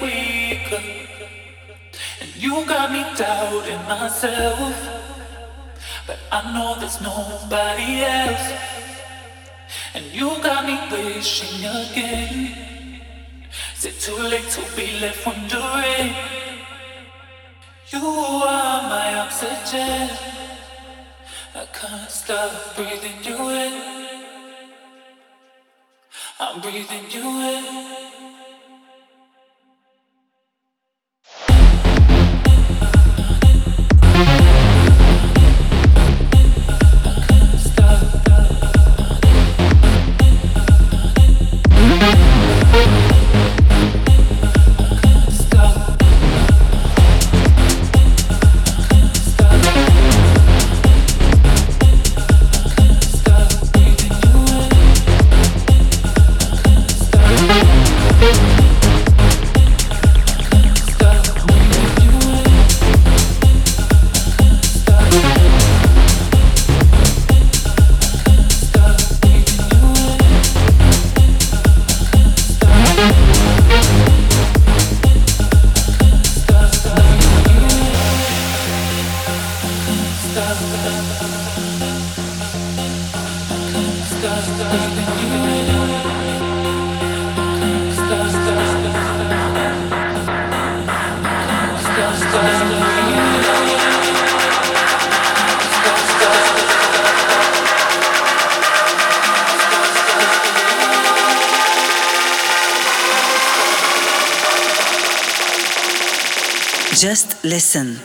Weaker. And you got me doubting myself. But I know there's nobody else. And you got me wishing again. Is it too late to be left wondering? You are my oxygen. I can't stop breathing you in. I'm breathing you in. Listen.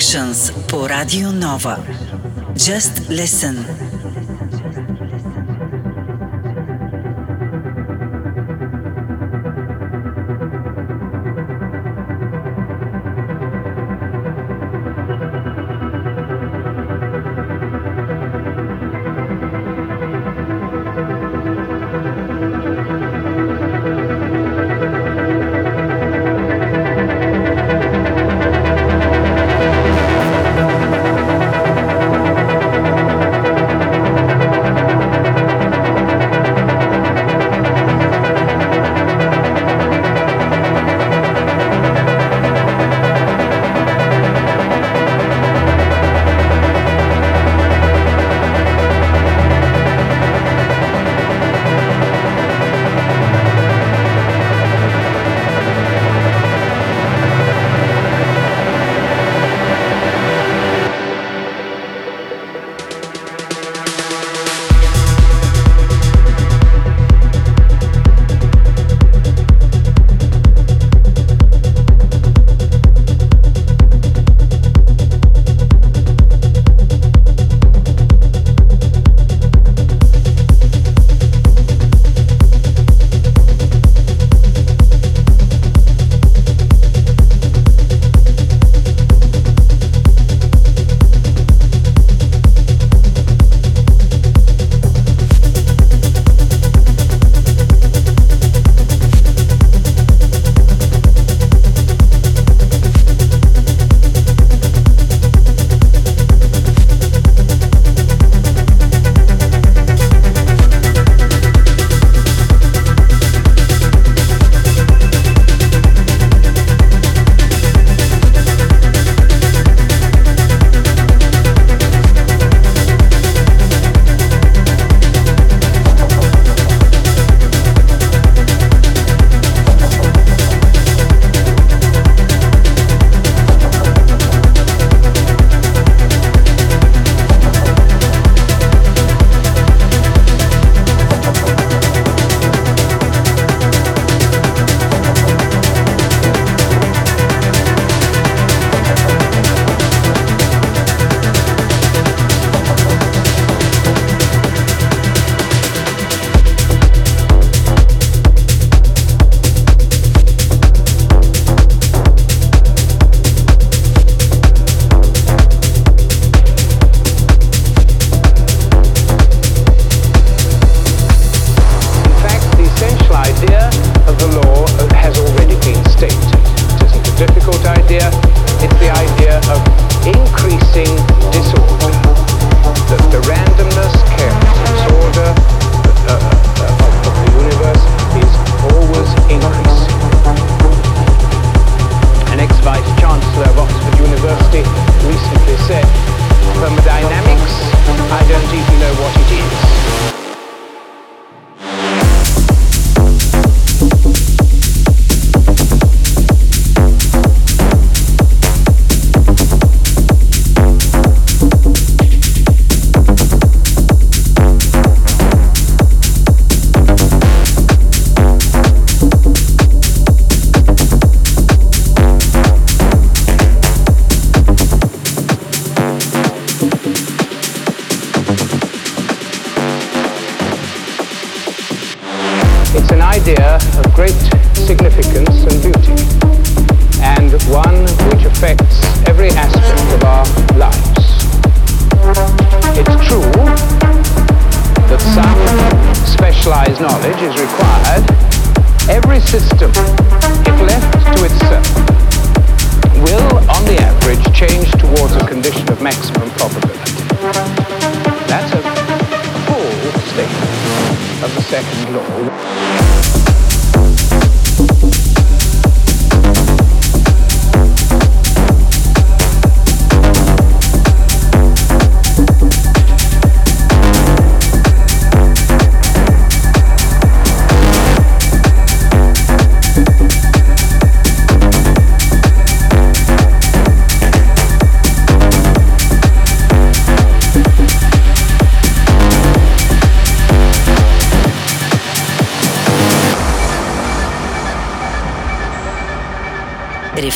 Reflections по Радио Нова. Just listen.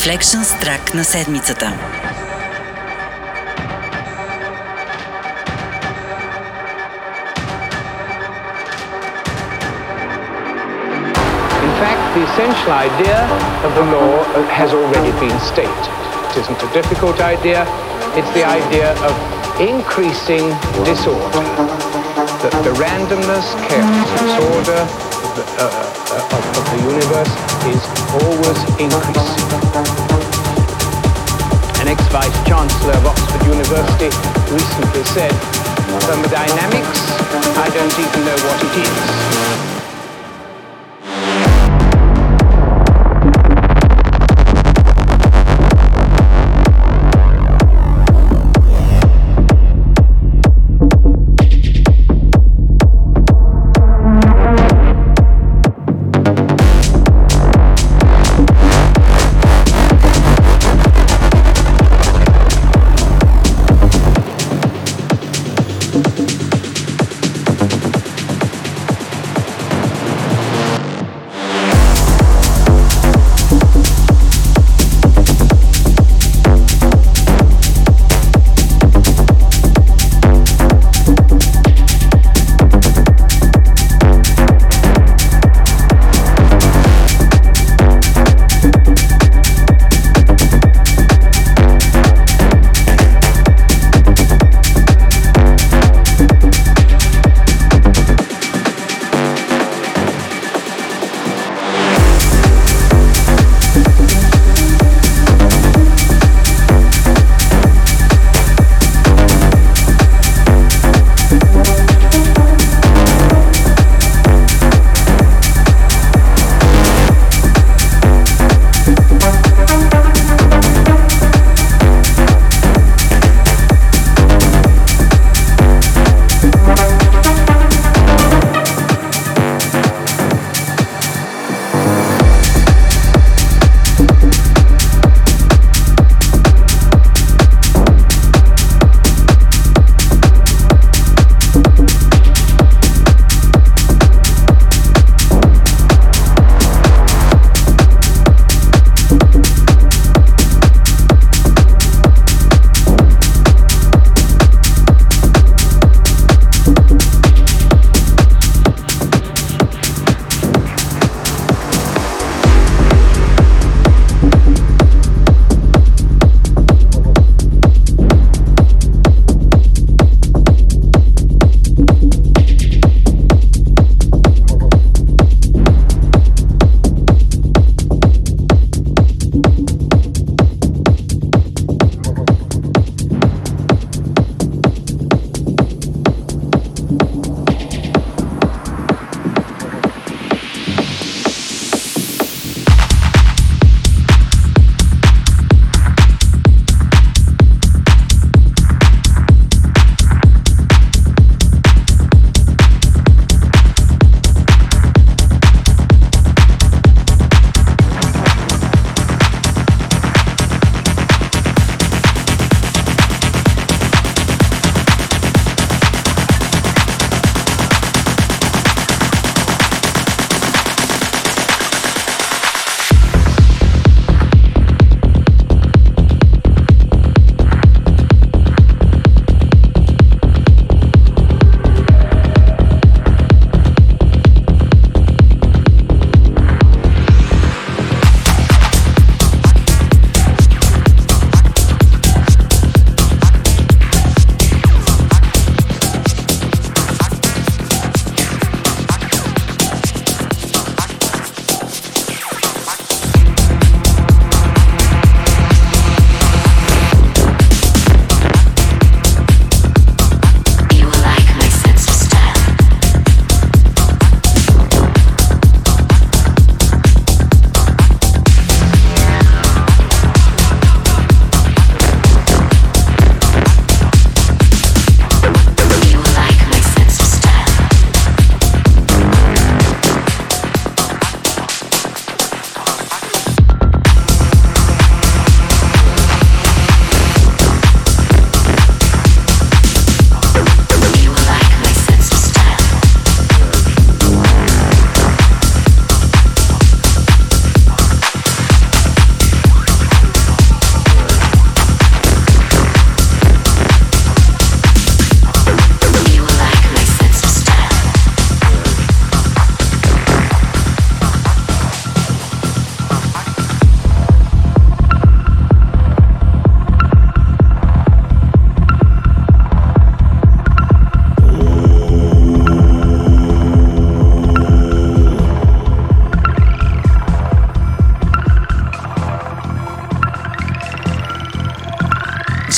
Reflections на седмицата. In fact, the essential idea of the law has already been stated. It isn't a difficult idea. It's the idea of increasing disorder. That the randomness, chaos, disorder, the, uh, uh, of, of the universe is always increasing. An ex-vice chancellor of Oxford University recently said, thermodynamics, I don't even know what it is.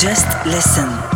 Just listen.